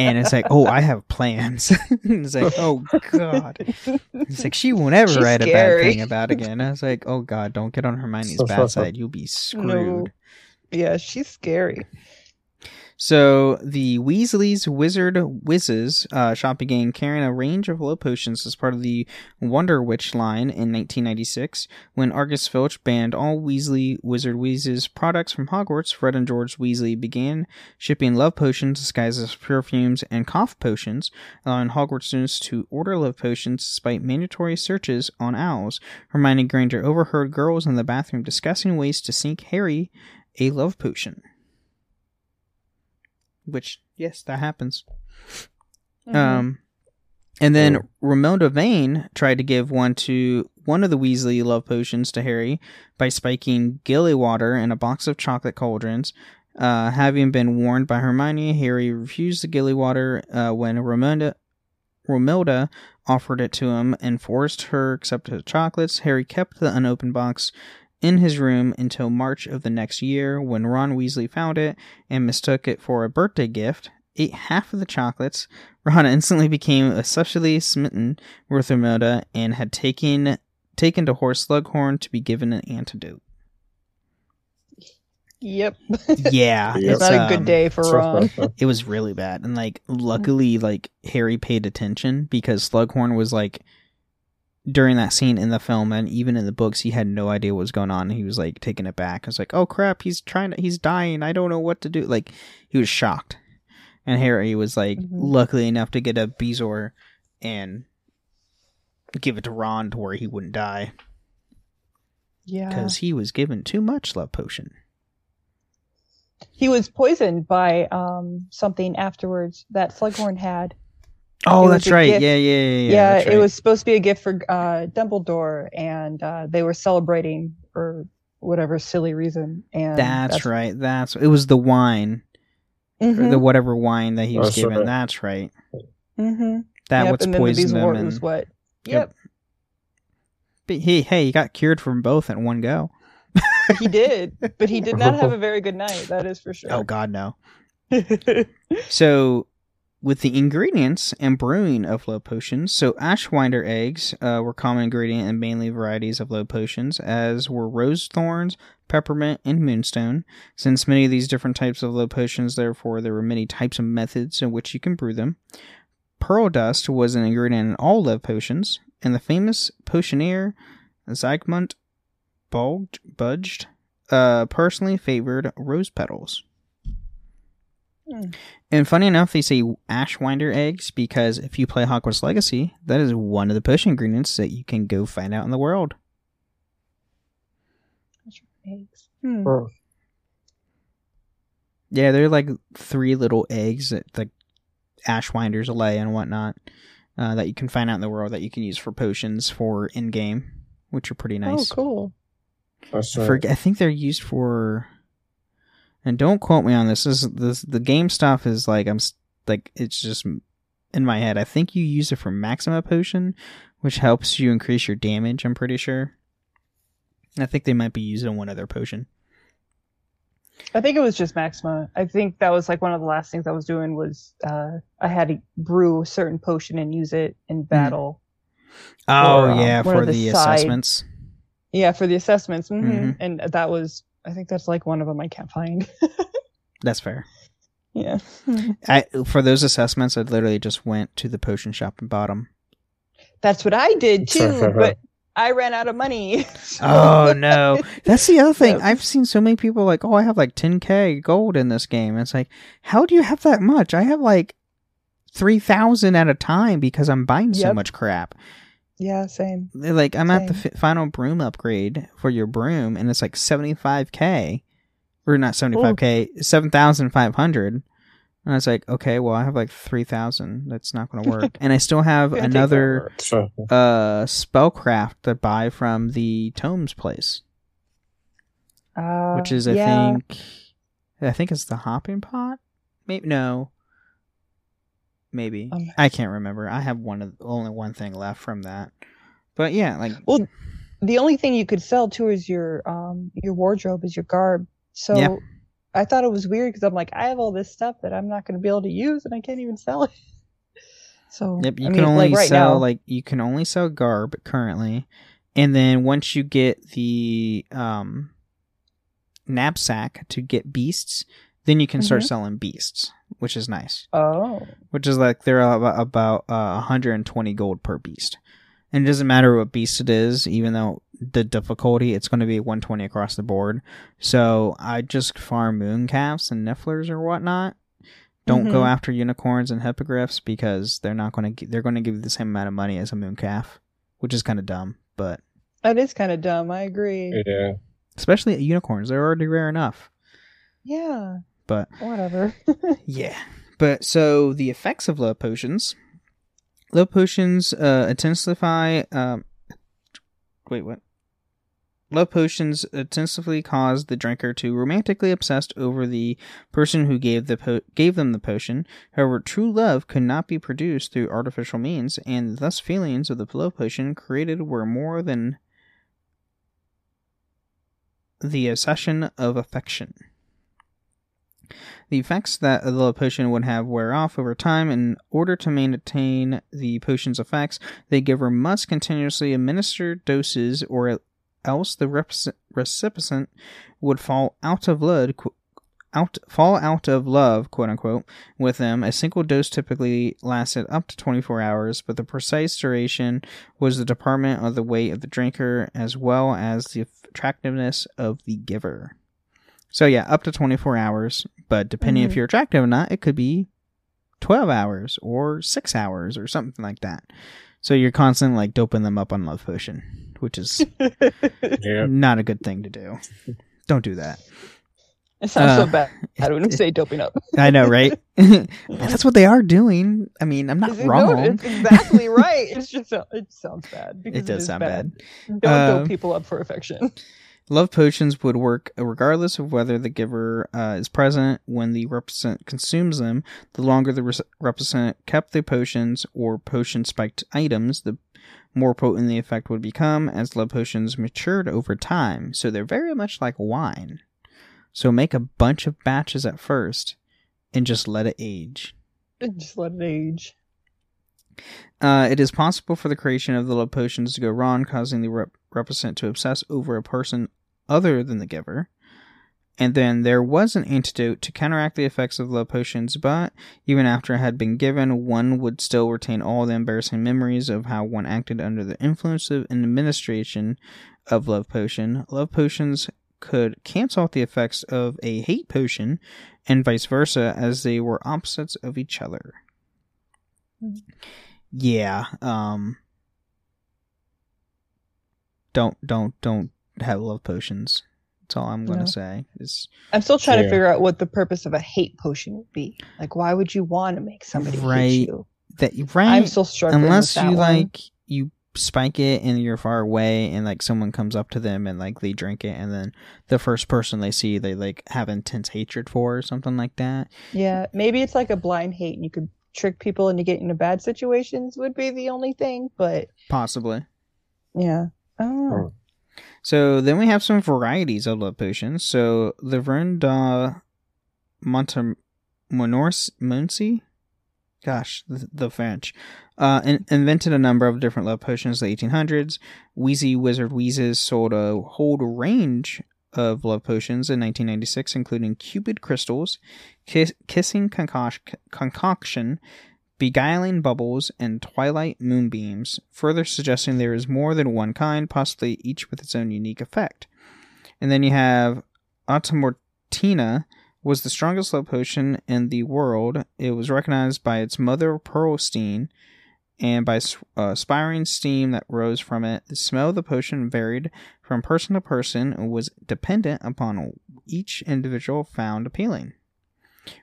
Speaker 3: And it's like, oh, I have plans. *laughs* it's like, oh god. It's like she won't ever
Speaker 4: She's
Speaker 3: write a bad thing about again. I was like, oh god, don't get on Hermione's bad *laughs* side. You'll be screwed.
Speaker 4: No. Yeah, she's scary.
Speaker 3: So the Weasley's Wizard Wheezes uh, shop began carrying a range of love potions as part of the Wonder Witch line in 1996. When Argus Filch banned all Weasley Wizard Wheezes products from Hogwarts, Fred and George Weasley began shipping love potions disguised as perfumes and cough potions, allowing Hogwarts students to order love potions despite mandatory searches on owls. Hermione Granger overheard girls in the bathroom discussing ways to sneak Harry a love potion. Which, yes, that happens.
Speaker 4: Mhm.
Speaker 3: Um, and then Romilda Vane tried to give one to one of the Weasley love potions to Harry by spiking gilly water in a box of chocolate cauldrons. Uh, having been warned by Hermione, Harry refused the gilly water uh, when Romilda, Romilda offered it to him and forced her accept the chocolates. Harry kept the unopened box in his room until March of the next year when Ron Weasley found it and mistook it for a birthday gift, ate half of the chocolates. Ron *laughs* instantly became especially smitten with Romilda and had taken taken to Horace Slughorn to be given an antidote.
Speaker 4: Yep. *laughs*
Speaker 3: Yeah,
Speaker 5: Yep.
Speaker 4: It's not a good
Speaker 3: um,
Speaker 4: day for Ron. *laughs*
Speaker 3: It was really bad, and like luckily, like Harry paid attention because Slughorn was like during that scene in the film and even in the books, he had no idea what was going on. He was like taking it back. It's like, oh crap, he's trying to, he's dying. I don't know what to do. Like he was shocked, and Harry was like
Speaker 4: Mhm.
Speaker 3: luckily enough to get a Bezoar and give it to Ron to where he wouldn't die
Speaker 4: Yeah.
Speaker 3: because he was given too much love potion.
Speaker 4: He was poisoned by um something afterwards that Slughorn had.
Speaker 3: Oh, that's right.
Speaker 4: gift.
Speaker 3: Yeah, yeah, yeah. Yeah,
Speaker 4: Yeah,
Speaker 3: that's
Speaker 4: it
Speaker 3: right.
Speaker 4: was supposed to be a gift for uh Dumbledore and uh they were celebrating for whatever silly reason and
Speaker 3: That's, right. That's it was the wine, or
Speaker 4: Mhm.
Speaker 3: the whatever wine that he was
Speaker 5: That's
Speaker 3: given.
Speaker 5: right.
Speaker 3: That's right.
Speaker 4: Mhm.
Speaker 3: That
Speaker 4: Yep,
Speaker 3: what's
Speaker 4: and then
Speaker 3: poisoned
Speaker 4: the
Speaker 3: him. And,
Speaker 4: was what?
Speaker 3: Yep.
Speaker 4: Yep.
Speaker 3: but he, hey, he got cured from both at one go.
Speaker 4: he did, but he did not have *laughs* a very good night. That is for sure.
Speaker 3: Oh God, no. *laughs* So, with the ingredients and brewing of low potions, so ashwinder eggs uh, were common ingredient in mainly varieties of low potions, as were rose thorns, peppermint, and moonstone. Since many of these different types of low potions, therefore, there were many types of methods in which you can brew them. Pearl dust was an ingredient in all love potions, and the famous potioneer Zygmunt Bulged, Budged uh, personally favored rose petals. And funny enough, they say Ashwinder eggs because if you play Hogwarts Legacy, that is one of the potion ingredients that you can go find out in the world.
Speaker 4: Eggs. Hmm.
Speaker 5: Oh,
Speaker 3: Yeah, they're like three little eggs that the Ashwinders lay and whatnot uh, that you can find out in the world that you can use for potions for in game, which are pretty nice.
Speaker 4: Oh, cool.
Speaker 5: that's
Speaker 3: I,
Speaker 5: right.
Speaker 3: forget, I think they're used for. And don't quote me on this. This, this the game stuff is like I'm like it's just in my head. I think you use it for Maxima potion, which helps you increase your damage. I'm pretty sure. I think they might be using one other potion.
Speaker 4: I think it was just Maxima. I think that was like one of the last things I was doing was uh, I had to brew a certain potion and use it in battle.
Speaker 3: Oh
Speaker 4: Or, um,
Speaker 3: yeah, for
Speaker 4: the
Speaker 3: the
Speaker 4: side-
Speaker 3: assessments.
Speaker 4: Yeah, for the assessments. hmm
Speaker 3: Mhm.
Speaker 4: And that was, I think that's like one of them I can't find. *laughs*
Speaker 3: That's fair.
Speaker 4: yeah.
Speaker 3: I for those assessments, I literally just went to the potion shop and bought them.
Speaker 4: That's what I did too, but I ran out of money. *laughs*
Speaker 3: Oh no, *laughs* that's the other thing. I've seen so many people like, oh, I have like 10k gold in this game. And it's like, how do you have that much? I have like three thousand at a time because I'm buying so much crap.
Speaker 4: Yeah, same.
Speaker 3: They're Like I'm at the fi- final broom upgrade for your broom, and it's like 75k, or not 75k, 7,500. And I was like, okay, well, I have like 3,000. That's not going to work. and I still have *laughs* another uh, spellcraft to buy from the Tomes place,
Speaker 4: Uh,
Speaker 3: which is, I
Speaker 4: yeah.
Speaker 3: think, I think it's the hopping pot. Maybe, no. Maybe.
Speaker 4: Um,
Speaker 3: I can't remember. I have one of only one thing left from that. But yeah, like,
Speaker 4: Well, the only thing you could sell too is your um your wardrobe is your garb. So
Speaker 3: Yeah.
Speaker 4: I thought it was weird because I'm like, I have all this stuff that I'm not going to be able to use, and I can't even sell it. *laughs* So
Speaker 3: Yep, you
Speaker 4: I
Speaker 3: can
Speaker 4: mean,
Speaker 3: only
Speaker 4: like right
Speaker 3: sell
Speaker 4: now,
Speaker 3: like you can only sell garb currently, and then once you get the um knapsack to get beasts, then you can start
Speaker 4: Mhm.
Speaker 3: selling beasts, which is nice.
Speaker 4: oh,
Speaker 3: Which is like they're about, about uh, 120 gold per beast, and it doesn't matter what beast it is, even though the difficulty it's going to be 120 across the board. So I just farm moon calves and nifflers or whatnot. Don't go
Speaker 4: Mhm.
Speaker 3: after unicorns and hippogriffs because they're not going to they're going to give you the same amount of money as a moon calf, which is kind of dumb. But
Speaker 4: that is kind of dumb. I agree.
Speaker 5: yeah.
Speaker 3: especially unicorns, they're already rare enough.
Speaker 4: Yeah,
Speaker 3: But
Speaker 4: whatever. *laughs*
Speaker 3: Yeah. But so the effects of love potions. Love potions uh, intensify. Um, wait, what? Love potions intensively cause the drinker to romantically obsessed over the person who gave the po- gave them the potion. However, true love could not be produced through artificial means, and thus feelings of the love potion created were more than the obsession of affection. The effects that the potion would have wear off over time. In order to maintain the potion's effects, the giver must continuously administer doses, or else the recipient would fall out of love, out fall out of love, quote unquote, with them. A single dose typically lasted up to 24 hours, but the precise duration was the department of the weight of the drinker as well as the attractiveness of the giver. So yeah, up to 24 hours, but depending if
Speaker 4: Mhm.
Speaker 3: you're attractive or not, it could be 12 hours or 6 hours or something like that. So you're constantly like doping them up on love potion, which is *laughs*
Speaker 5: Yeah.
Speaker 3: not a good thing to do. Don't do that.
Speaker 4: It sounds
Speaker 3: Uh,
Speaker 4: so bad. I don't even say doping up. *laughs*
Speaker 3: I know, right? *laughs* That's what they are doing. I mean, I'm not
Speaker 4: it-
Speaker 3: wrong.
Speaker 4: No, it's exactly right. It's just it sounds bad. Because
Speaker 3: it does
Speaker 4: is
Speaker 3: sound bad.
Speaker 4: Don't
Speaker 3: Um,
Speaker 4: dope people up for affection.
Speaker 3: Love potions would work regardless of whether the giver uh, is present when the represent consumes them. The longer the res- represent kept the potions or potion spiked items, the more potent the effect would become as love potions matured over time. So they're very much like wine. So make a bunch of batches at first and just let it age.
Speaker 4: just let it age.
Speaker 3: Uh, it is possible for the creation of the love potions to go wrong, causing the rep- represent to obsess over a person other than the giver. And then there was an antidote to counteract the effects of love potions, but even after it had been given, one would still retain all the embarrassing memories of how one acted under the influence of an administration of love potion. Love potions could cancel out the effects of a hate potion, and vice versa, as they were opposites of each other. Yeah, um don't don't don't have love potions. That's all I'm gonna
Speaker 4: No.
Speaker 3: say. Is
Speaker 4: I'm still trying to figure out what the purpose of a hate potion would be. Like, why would you want to make somebody
Speaker 3: Right.
Speaker 4: hate you?
Speaker 3: that right?
Speaker 4: I'm still struggling.
Speaker 3: unless
Speaker 4: with
Speaker 3: you
Speaker 4: one.
Speaker 3: like you spike it and you're far away and like someone comes up to them and like they drink it and then the first person they see they like have intense hatred for or something like that.
Speaker 4: Yeah, maybe it's like a blind hate, and you could trick people into getting into bad situations. Would be the only thing, but
Speaker 3: Possibly.
Speaker 4: yeah, I don't know.
Speaker 3: So then we have some varieties of love potions. So the Vern da Montemorency, gosh, the, the French, uh, in, invented a number of different love potions in the 1800s. Weasley Wizard Wheezes sold a whole range of love potions in 1996, including Cupid Crystals, kiss, Kissing concoc- Concoction, Beguiling Bubbles, and Twilight Moonbeams, further suggesting there is more than one kind, possibly each with its own unique effect. And then you have Amortentia was the strongest love potion in the world. It was recognized by its mother, Pearlstein, and by uh, spiring steam that rose from it. The smell of the potion varied from person to person and was dependent upon each individual found appealing.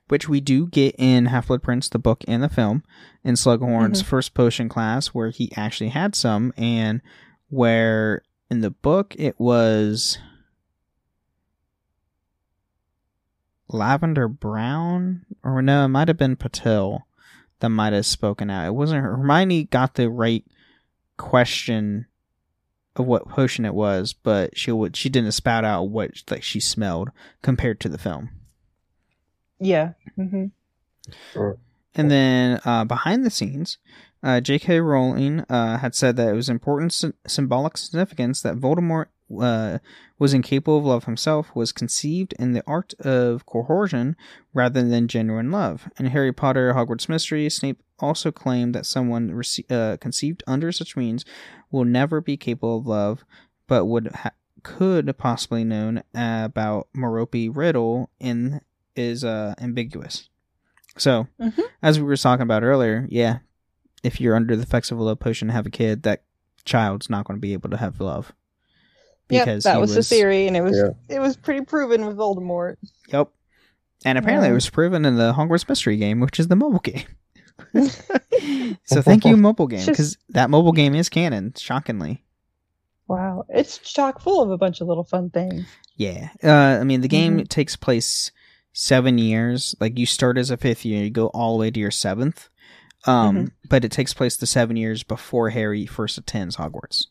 Speaker 3: Which we do get in Half Blood Prince, the book and the film, in Slughorn's
Speaker 4: Mhm.
Speaker 3: first potion class, where he actually had some, and where in the book it was lavender brown, or no, it might have been Patil that might have spoken out. It wasn't Hermione got the right question of what potion it was, but she would she didn't spout out what like she smelled compared to the film.
Speaker 4: Yeah. hmm
Speaker 3: And then uh, behind the scenes, uh, J.K. Rowling uh, had said that it was important sy- symbolic significance that Voldemort uh, was incapable of love himself was conceived in the art of coercion rather than genuine love. In Harry Potter: Hogwarts Mystery, Snape also claimed that someone rece- uh, conceived under such means will never be capable of love, but would ha- could possibly known about Merope Riddle in is uh, ambiguous. So,
Speaker 4: Mhm.
Speaker 3: as we were talking about earlier, yeah, if you're under the effects of a love potion and have a kid, that child's not going to be able to have love.
Speaker 4: Yep, that
Speaker 3: he
Speaker 4: was, the theory, and it was
Speaker 5: Yeah.
Speaker 4: it was pretty proven with Voldemort.
Speaker 3: Yep. And apparently it was proven in the Hogwarts Mystery game, which is the mobile game. *laughs* so *laughs* thank you, mobile game,
Speaker 4: Just-
Speaker 3: because that mobile game is canon, shockingly.
Speaker 4: Wow, it's chock full of a bunch of little fun things.
Speaker 3: Yeah. Uh, I mean, the game
Speaker 4: Mhm.
Speaker 3: takes place seven years. Like, you start as a fifth year, you go all the way to your seventh. Um,
Speaker 4: Mhm.
Speaker 3: But it takes place the seven years before Harry first attends Hogwarts.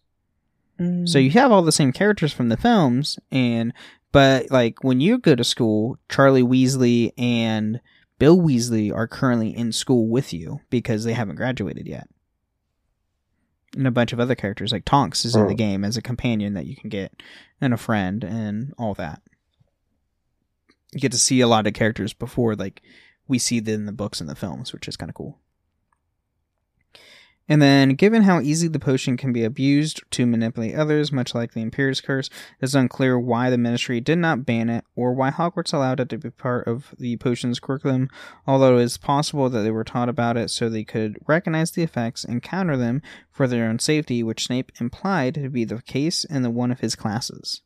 Speaker 4: Mm.
Speaker 3: So you have all the same characters from the films, and but like when you go to school, Charlie Weasley and Bill Weasley are currently in school with you because they haven't graduated yet. And a bunch of other characters like Tonks is in the
Speaker 5: Oh.
Speaker 3: game as a companion that you can get, and a friend, and all that. You get to see a lot of characters before like we see them in the books and the films, which is kind of cool. And then, given how easy the potion can be abused to manipulate others, much like the Imperius Curse, it's unclear why the Ministry did not ban it or why Hogwarts allowed it to be part of the potion's curriculum, although it is possible that they were taught about it so they could recognize the effects and counter them for their own safety, which Snape implied to be the case in the one of his classes.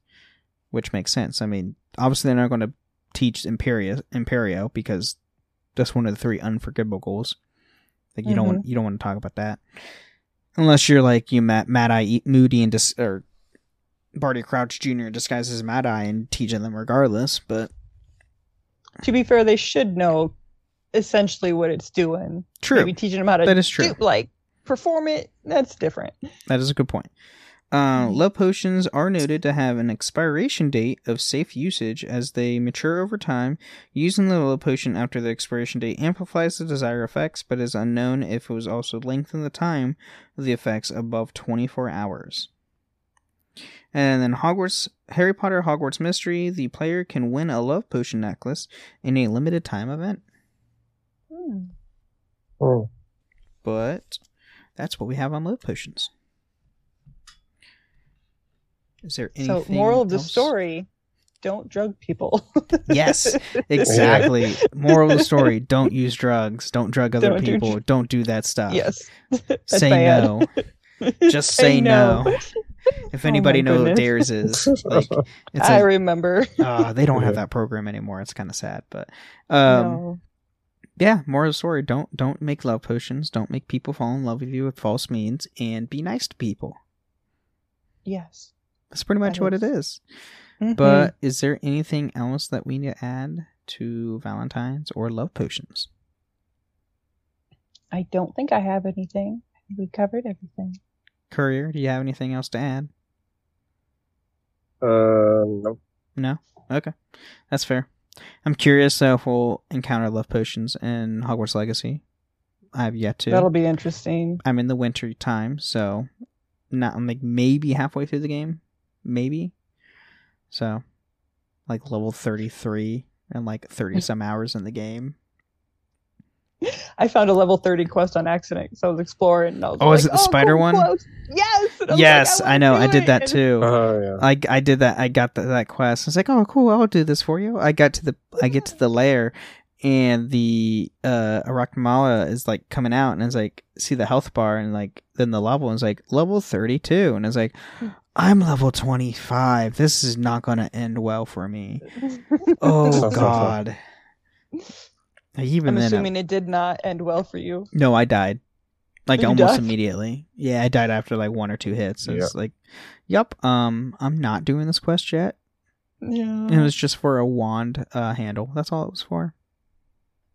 Speaker 3: Which makes sense. I mean, obviously they're not going to teach Imperio, Imperio because that's one of the three unforgivable goals. Like you don't want mm-hmm. you don't want to talk about that unless you're like you Matt Mad Eye Moody and dis- or Barty Crouch Jr. disguises Mad Eye and teaching them regardless. But
Speaker 4: to be fair, they should know essentially what it's doing.
Speaker 3: true,
Speaker 4: Maybe teaching them how to
Speaker 3: That is true.
Speaker 4: do- like perform it. That's different.
Speaker 3: that is a good point. Uh, love potions are noted to have an expiration date of safe usage as they mature over time. Using the love potion after the expiration date amplifies the desired effects, but is unknown if it was also lengthened the time of the effects above 24 hours. And then Hogwarts, Harry Potter Hogwarts Mystery, the player can win a love potion necklace in a limited time event.
Speaker 4: Hmm.
Speaker 5: Oh,
Speaker 3: But that's what we have on love potions. Is there anything?
Speaker 4: So, moral of the
Speaker 3: else?
Speaker 4: story: don't drug people.
Speaker 3: Yes, *laughs* exactly. Moral of the story: Don't use drugs. Don't drug other
Speaker 4: Don't do
Speaker 3: people.
Speaker 4: dr-
Speaker 3: don't do that stuff.
Speaker 4: yes. *laughs* That's
Speaker 3: say
Speaker 4: bad.
Speaker 3: no. *laughs* Just say no. If
Speaker 4: Oh
Speaker 3: anybody
Speaker 4: my
Speaker 3: knows what
Speaker 4: goodness.
Speaker 3: Dares is, like it's
Speaker 4: I
Speaker 3: a,
Speaker 4: remember.
Speaker 3: uh, they don't have that program anymore. It's kind of sad, but um,
Speaker 4: no.
Speaker 3: yeah. Moral of the story: Don't don't make love potions. Don't make people fall in love with you with false means, and be nice to people.
Speaker 4: Yes.
Speaker 3: That's pretty much
Speaker 4: That
Speaker 3: what it
Speaker 4: is-
Speaker 3: is.
Speaker 4: Mhm.
Speaker 3: But is there anything else that we need to add to Valentine's or love potions?
Speaker 4: I don't think I have anything. We covered everything.
Speaker 3: Courier, do you have anything else to add?
Speaker 5: uh, no.
Speaker 3: No? Okay. That's fair. I'm curious uh, if we'll encounter love potions in Hogwarts Legacy. I have yet to.
Speaker 4: That'll be interesting.
Speaker 3: I'm in the winter time, so not like maybe halfway through the game. Maybe. So like level 33 and like 30 some *laughs* hours in the game.
Speaker 4: I found a level 30 quest on accident, so I was exploring. And I was
Speaker 3: Oh,
Speaker 4: like,
Speaker 3: is it the spider
Speaker 4: cool
Speaker 3: one?
Speaker 4: quest." Yes. I
Speaker 3: Yes,
Speaker 4: like,
Speaker 3: I
Speaker 4: wanna
Speaker 3: know. I did
Speaker 4: it.
Speaker 3: that too.
Speaker 5: Oh, yeah.
Speaker 3: I, I did that. I got the, that quest. I was like, oh, cool. I'll do this for you. I got to the I get to the *laughs* lair, and the uh Arakmala is like coming out, and it's like see the health bar, and like then the level is like level thirty two, and it's like I'm level twenty five. This is not going to end well for me. *laughs* Oh God. Even
Speaker 4: I'm
Speaker 3: then, I-
Speaker 4: assuming it did not end well for you.
Speaker 3: no, I died. Like
Speaker 4: You
Speaker 3: almost
Speaker 4: died?
Speaker 3: immediately. Yeah, I died after like one or two hits. It's
Speaker 5: Yep.
Speaker 3: like, yep. Um, I'm not doing this quest yet.
Speaker 4: Yeah.
Speaker 3: It was just for a wand uh, handle. That's all it was for.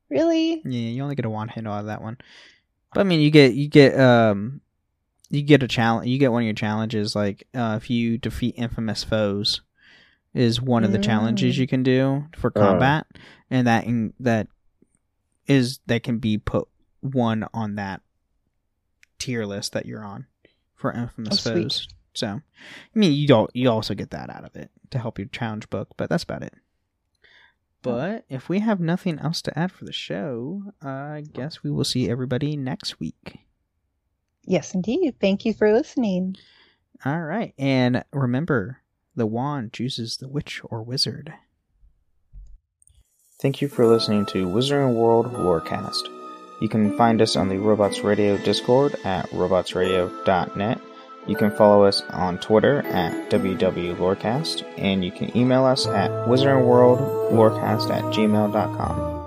Speaker 4: Really?
Speaker 3: Yeah, you only get a wand handle out of that one. But I mean, you get you get um you get a challenge. You get one of your challenges like uh, if you defeat infamous foes is one of the challenges
Speaker 4: Mm.
Speaker 3: you can do for
Speaker 5: Uh.
Speaker 3: combat, and that in, that is that can be put one on that tier list that you're on for infamous
Speaker 4: Oh, sweet.
Speaker 3: foes. So, I mean, you don't you also get that out of it to help your challenge book, but that's about it. But if we have nothing else to add for the show, I guess we will see everybody next week.
Speaker 4: Yes, indeed. Thank you for listening.
Speaker 3: All right. And remember, the wand chooses the witch or wizard.
Speaker 2: Thank you for listening to Wizarding World Lorecast. You can find us on the Robots Radio Discord at robotsradio.net. You can follow us on Twitter at WWLorecast, and you can email us at wizardingworldlorecast at gmail.com.